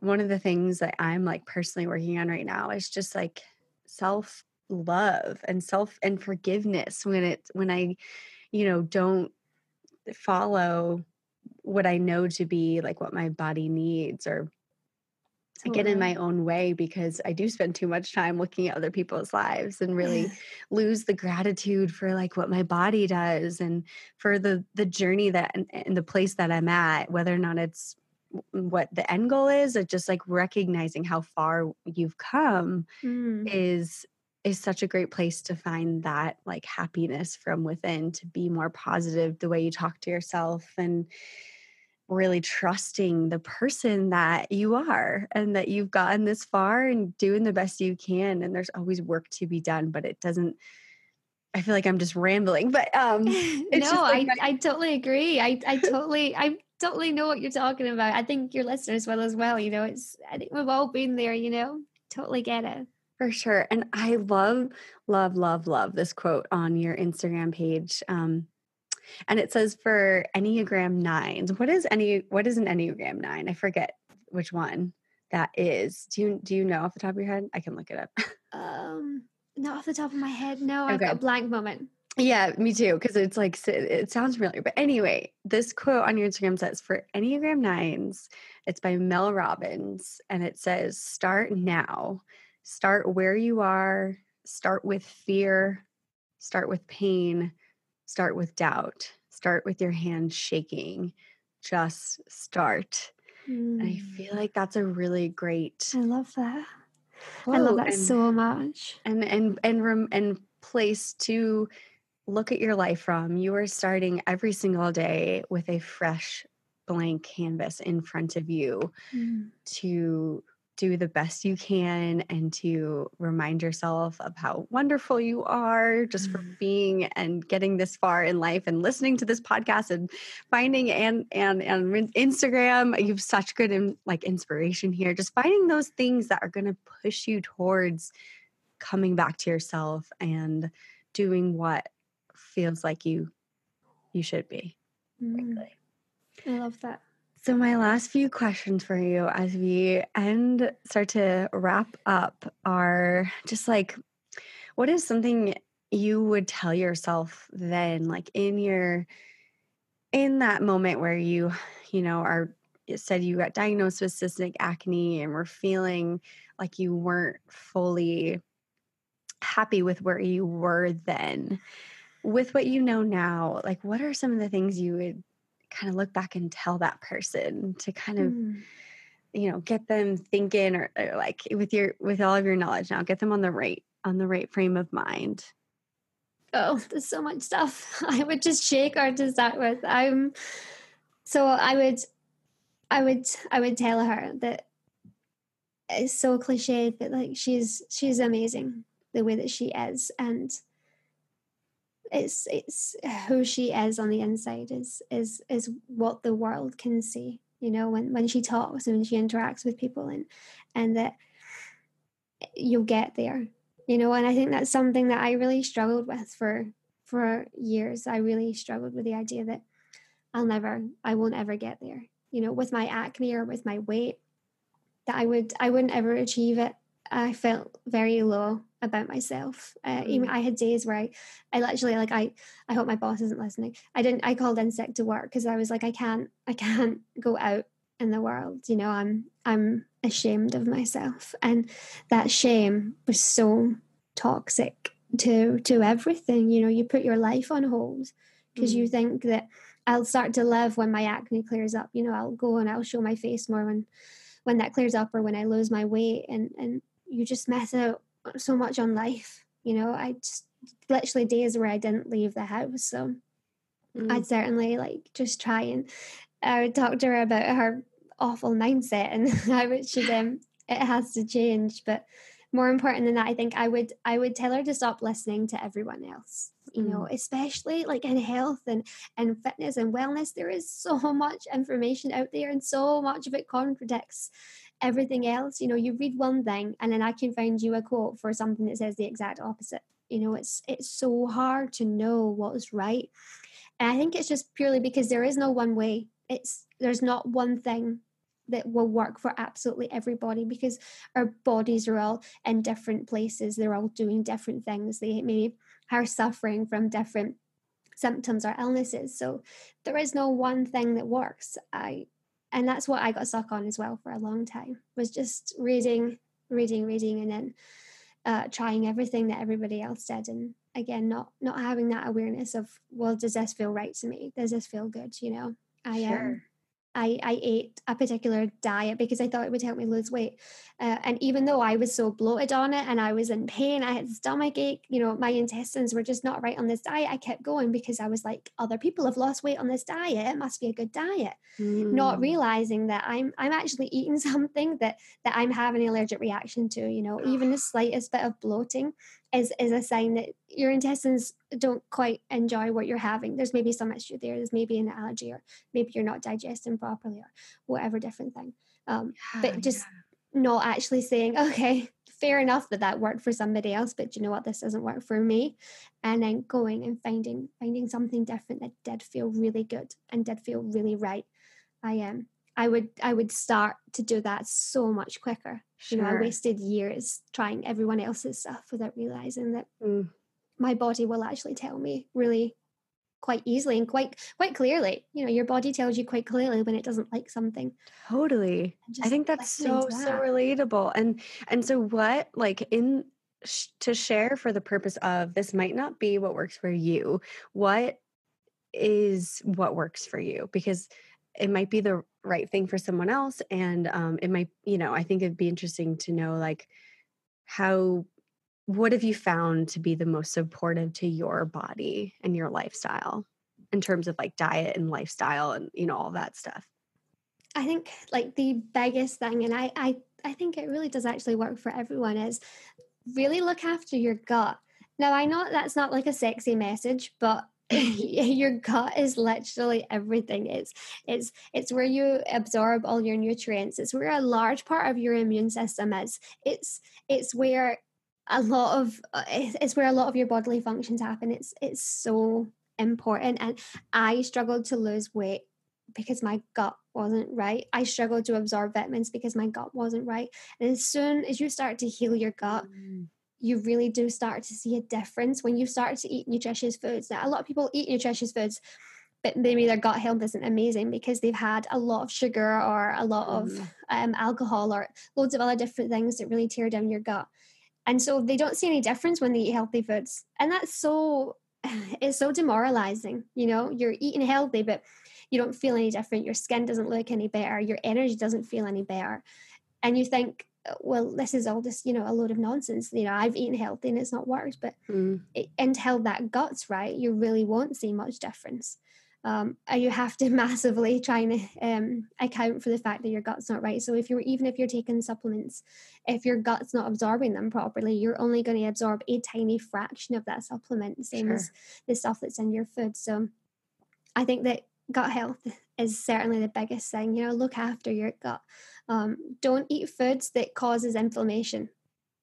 one of the things that i'm like personally working on right now is just like self love and self and forgiveness when it when i you know don't follow what i know to be like what my body needs or I get in my own way because I do spend too much time looking at other people's lives and really *laughs* lose the gratitude for like what my body does and for the the journey that and, and the place that I'm at whether or not it's what the end goal is or just like recognizing how far you've come Mm. is is such a great place to find that like happiness from within to be more positive the way you talk to yourself and really trusting the person that you are and that you've gotten this far and doing the best you can and there's always work to be done but it doesn't I feel like I'm just rambling but um *laughs* no, like I, I totally agree. I, I totally, I totally know what you're talking about. I think your listeners will as well. You know, it's, I think we've all been there, you know, totally get it. For sure. And I love, love, love, love this quote on your Instagram page. Um, and it says for Enneagram nines, what is any what is an Enneagram nine? I forget which one that is. Do you do you know off the top of your head? I can look it up. *laughs* Um, not off the top of my head. No, I've got a blank moment. Yeah, me too. Because it's like it sounds familiar. But anyway, this quote on your Instagram says for Enneagram Nines, it's by Mel Robbins, and it says, "Start now. Start where you are. Start with fear. Start with pain. Start with doubt. Start with your hands shaking. Just start." Mm. I feel like that's a really great. I love that. I love that and, so much. And and and room and place to look at your life from. You are starting every single day with a fresh blank canvas in front of you mm. to do the best you can and to remind yourself of how wonderful you are just for mm. being and getting this far in life and listening to this podcast and finding and and and Instagram you have such good in, like inspiration here just finding those things that are going to push you towards coming back to yourself and doing what feels like you you should be. Mm. I love that. So my last few questions for you as we end start to wrap up are just like what is something you would tell yourself then like in your in that moment where you you know are said you got diagnosed with cystic acne and were feeling like you weren't fully happy with where you were then with what you know now, like what are some of the things you would kind of look back and tell that person to kind of mm. you know get them thinking or, or, like with your with all of your knowledge now get them on the right on the right frame of mind? Oh *laughs* there's so much stuff. *laughs* I would just shake or to start with. I'm so i would i would i would tell her that it's so cliche but like she's she's amazing the way that she is and it's it's who she is on the inside is is is what the world can see you know when when she talks and when she interacts with people and and that you'll get there you know and i think that's something that i really struggled with for for years. I really struggled with the idea that i'll never i won't ever get there you know with my acne or with my weight that i would i wouldn't ever achieve it. I felt very low about myself. Uh, mm. Even I had days where I, I literally like I, I hope my boss isn't listening. I didn't. I called in sick to work because I was like, I can't, I can't *laughs* go out in the world. You know, I'm, I'm ashamed of myself, and that shame was so toxic to to everything. You know, you put your life on hold because mm. you think that I'll start to live when my acne clears up. You know, I'll go and I'll show my face more when when that clears up or when I lose my weight and and you just mess out so much on life. You know, I just literally days where I didn't leave the house. So mm. I'd certainly like just try and I would talk to her about her awful mindset and *laughs* how it should *laughs* um it has to change. But more important than that, I think I would I would tell her to stop listening to everyone else. You know, mm. especially like in health and and fitness and wellness, there is so *laughs* much information out there, and so much of it contradicts everything else. You know, you read one thing, and then I can find you a quote for something that says the exact opposite. You know, it's it's so hard to know what is right, and I think it's just purely because there is no one way. It's there's not one thing that will work for absolutely everybody because our bodies are all in different places. They're all doing different things. They maybe are suffering from different symptoms or illnesses. So there is no one thing that works. I and that's what I got stuck on as well for a long time was just reading, reading, reading, and then uh, trying everything that everybody else did, and again, not not having that awareness of well, does this feel right to me? Does this feel good? You know, I am sure. um, I, I ate a particular diet because I thought it would help me lose weight. Uh, and even though I was so bloated on it and I was in pain, I had stomach ache, you know, my intestines were just not right on this diet. I kept going because I was like, other people have lost weight on this diet. It must be a good diet. Mm. Not realizing that I'm I'm actually *laughs* eating something that that I'm having an allergic reaction to, you know, even the *sighs* slightest bit of bloating is is a sign that your intestines don't quite enjoy what you're having. There's maybe some issue there. There's maybe an allergy, or maybe you're not digesting properly, or whatever different thing. Um, yeah, but just yeah. not actually saying, *laughs* okay, fair enough that that worked for somebody else, but you know what, this doesn't work for me, and then going and finding finding something different that did feel really good and did feel really right. I am. Um, I would I would start to do that so much quicker. Sure. You know, I wasted years trying everyone else's stuff without realizing that mm. my body will actually tell me really quite easily and quite quite clearly. You know, your body tells you quite clearly when it doesn't like something. Totally. I think that's so that. so relatable. And and so what like in sh- to share for the purpose of this might not be what works for you. What is what works for you because it might be the right thing for someone else and um, it might you know i think it'd be interesting to know like how what have you found to be the most supportive to your body and your lifestyle in terms of like diet and lifestyle and you know all that stuff? I think like the biggest thing and i i, I think it really does actually work for everyone is really look after your gut. Now i know that's not like a sexy message but *laughs* your gut is literally everything. It's it's it's where you absorb all your nutrients. It's where a large part of your immune system is. It's it's where a lot of uh, it's where a lot of your bodily functions happen. It's it's so important and i struggled to lose weight because my gut wasn't right. I struggled to absorb vitamins because my gut wasn't right. And as soon as you start to heal your gut mm you really do start to see a difference when you start to eat nutritious foods. Now, a lot of people eat nutritious foods, but maybe their gut health isn't amazing because they've had a lot of sugar or a lot of mm. um, alcohol or loads of other different things that really tear down your gut. And so they don't see any difference when they eat healthy foods. And that's so, *sighs* it's so demoralizing. You know, you're eating healthy, but you don't feel any different. Your skin doesn't look any better. Your energy doesn't feel any better. And you think, well, this is all just, you know, a load of nonsense. You know, I've eaten healthy and it's not worked. But mm. it, until that gut's right, you really won't see much difference. Um, and you have to *laughs* massively try and um, account for the fact that your gut's not right. So if you're even if you're taking supplements, if your gut's not absorbing them properly, you're only going to absorb a tiny fraction of that supplement, same sure. as the stuff that's in your food. So I think that gut health is certainly the biggest thing. You know, look after your gut. Um, don't eat foods that causes inflammation.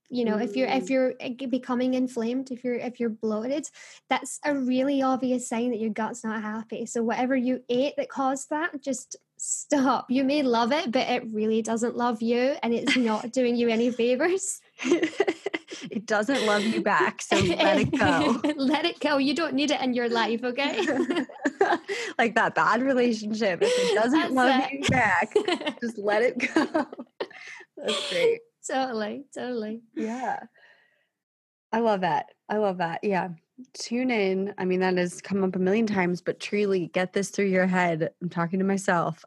You know, mm. if you're if mm. you're eh, becoming inflamed, if you're if you're bloated, that's a really obvious sign that your gut's not happy. So whatever you ate that caused that, just stop. You may love it, but it really doesn't love you, and it's not doing you any favors. *laughs* it doesn't love you back, so *laughs* let it go. *laughs* let it go. You don't need it in your life, okay? *laughs* like that bad relationship. If it doesn't That's love it. you back, just let it go. That's great. Totally, totally. Yeah. I love that. I love that. Yeah. Tune in. I mean, that has come up a million times, but truly get this through your head. I'm talking to myself.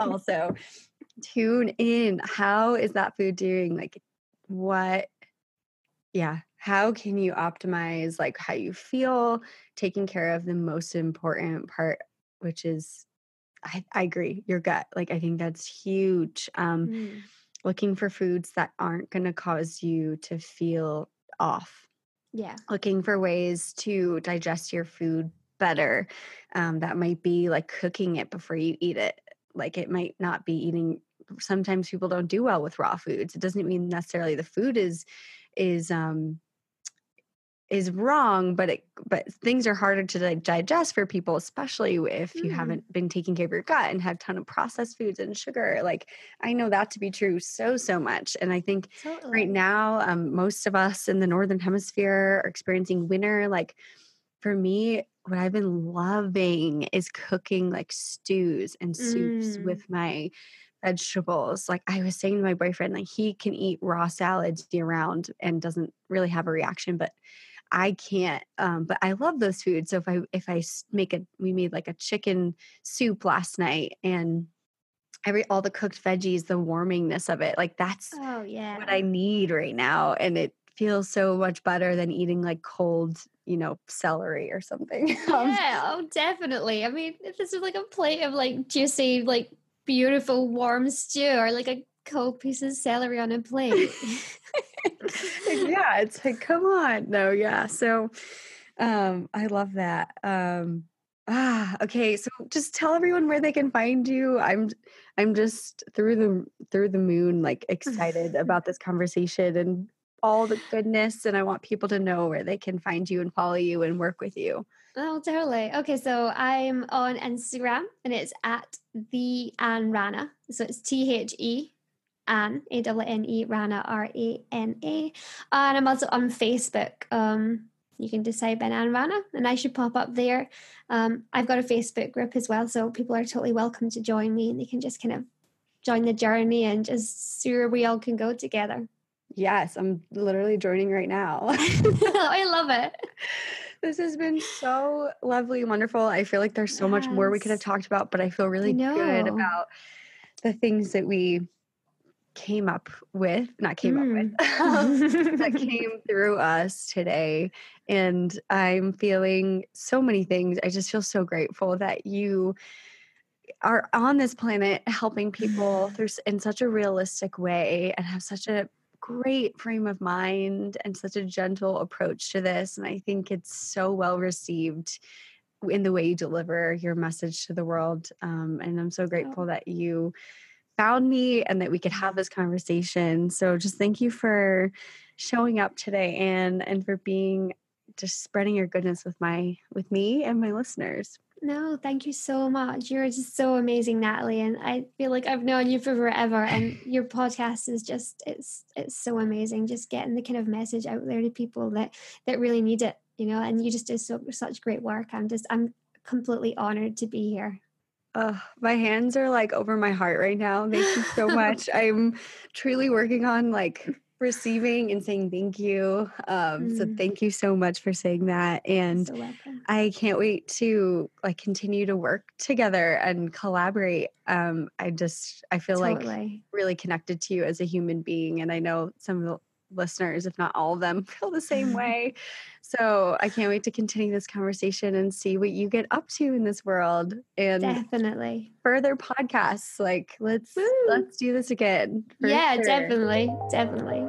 also, tune in. How is that food doing? Like, what yeah how can you optimize like how you feel taking care of the most important part which is i, I agree your gut like i think that's huge um mm. looking for foods that aren't going to cause you to feel off yeah looking for ways to digest your food better um, that might be like cooking it before you eat it like it might not be eating sometimes people don't do well with raw foods. It doesn't mean necessarily the food is is um is wrong, but it but things are harder to digest for people, especially if you mm. haven't been taking care of your gut and have ton of processed foods and sugar. Like I know that to be true so so much, and I think totally. right now um, most of us in the northern hemisphere are experiencing winter. Like for me, what I've been loving is cooking like stews and soups mm. with my vegetables. Like I was saying to my boyfriend, like he can eat raw salads year round and doesn't really have a reaction, but I can't. Um, but I love those foods. So if I if I make a we made like a chicken soup last night and every all the cooked veggies, the warmingness of it, like that's oh yeah what I need right now, and it feels so much better than eating like cold you know celery or something *laughs* yeah oh definitely i mean if this is like a plate of like juicy like beautiful warm stew or like a cold piece of celery on a plate. *laughs* yeah, it's like, come on. No, yeah. So um I love that. Um ah okay so just tell everyone where they can find you i'm i'm just through the through the moon like *laughs* excited about this conversation and all the goodness and I want people to know where they can find you and follow you and work with you. Oh, totally. Okay, so I'm on Instagram and it's at the Anne Rana. So it's T H E Anne A W N E Rana R A N A. And I'm also on Facebook. Um, you can decide by Anne Rana, and I should pop up there. Um, I've got a Facebook group as well, so people are totally welcome to join me, and they can just kind of join the journey and just see where we all can go together. Yes, I'm literally joining right now. *laughs* *laughs* I love it. This has been so lovely wonderful. I feel like there's so yes. much more we could have talked about, but I feel really good about the things that we came up with, not came mm. up with, *laughs* mm. that came through us today. And I'm feeling so many things. I just feel so grateful that you are on this planet helping people *sighs* through in such a realistic way and have such a great frame of mind and such a gentle approach to this. And I think it's so well received in the way you deliver your message to the world. Um, and I'm so grateful that you found me and that we could have this conversation. So just thank you for showing up today and and for being just spreading your goodness with my with me and my listeners. No, thank you so much. You're just so amazing, Natalie, and I feel like I've known you for forever. And *laughs* your podcast is just it's it's so amazing. Just getting the kind of message out there to people that that really need it, you know. And you just do so such great work. I'm just I'm completely honored to be here. Uh, my hands are like over my heart right now. Thank you so *laughs* much. I'm truly working on like receiving and saying thank you. Um, mm. So thank you so much for saying that. And so I can't wait to like continue to work together and collaborate. Um, I just I feel totally. like really connected to you as a human being, and I know some of the listeners, if not all of them, *laughs* feel the same *laughs* way. So I can't wait to continue this conversation and see what you get up to in this world. And definitely further podcasts. Like let's Woo. let's do this again. Yeah, sure. definitely. Definitely.